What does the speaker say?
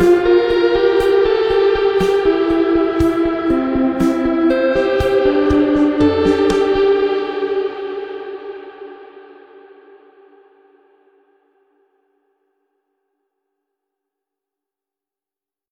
you.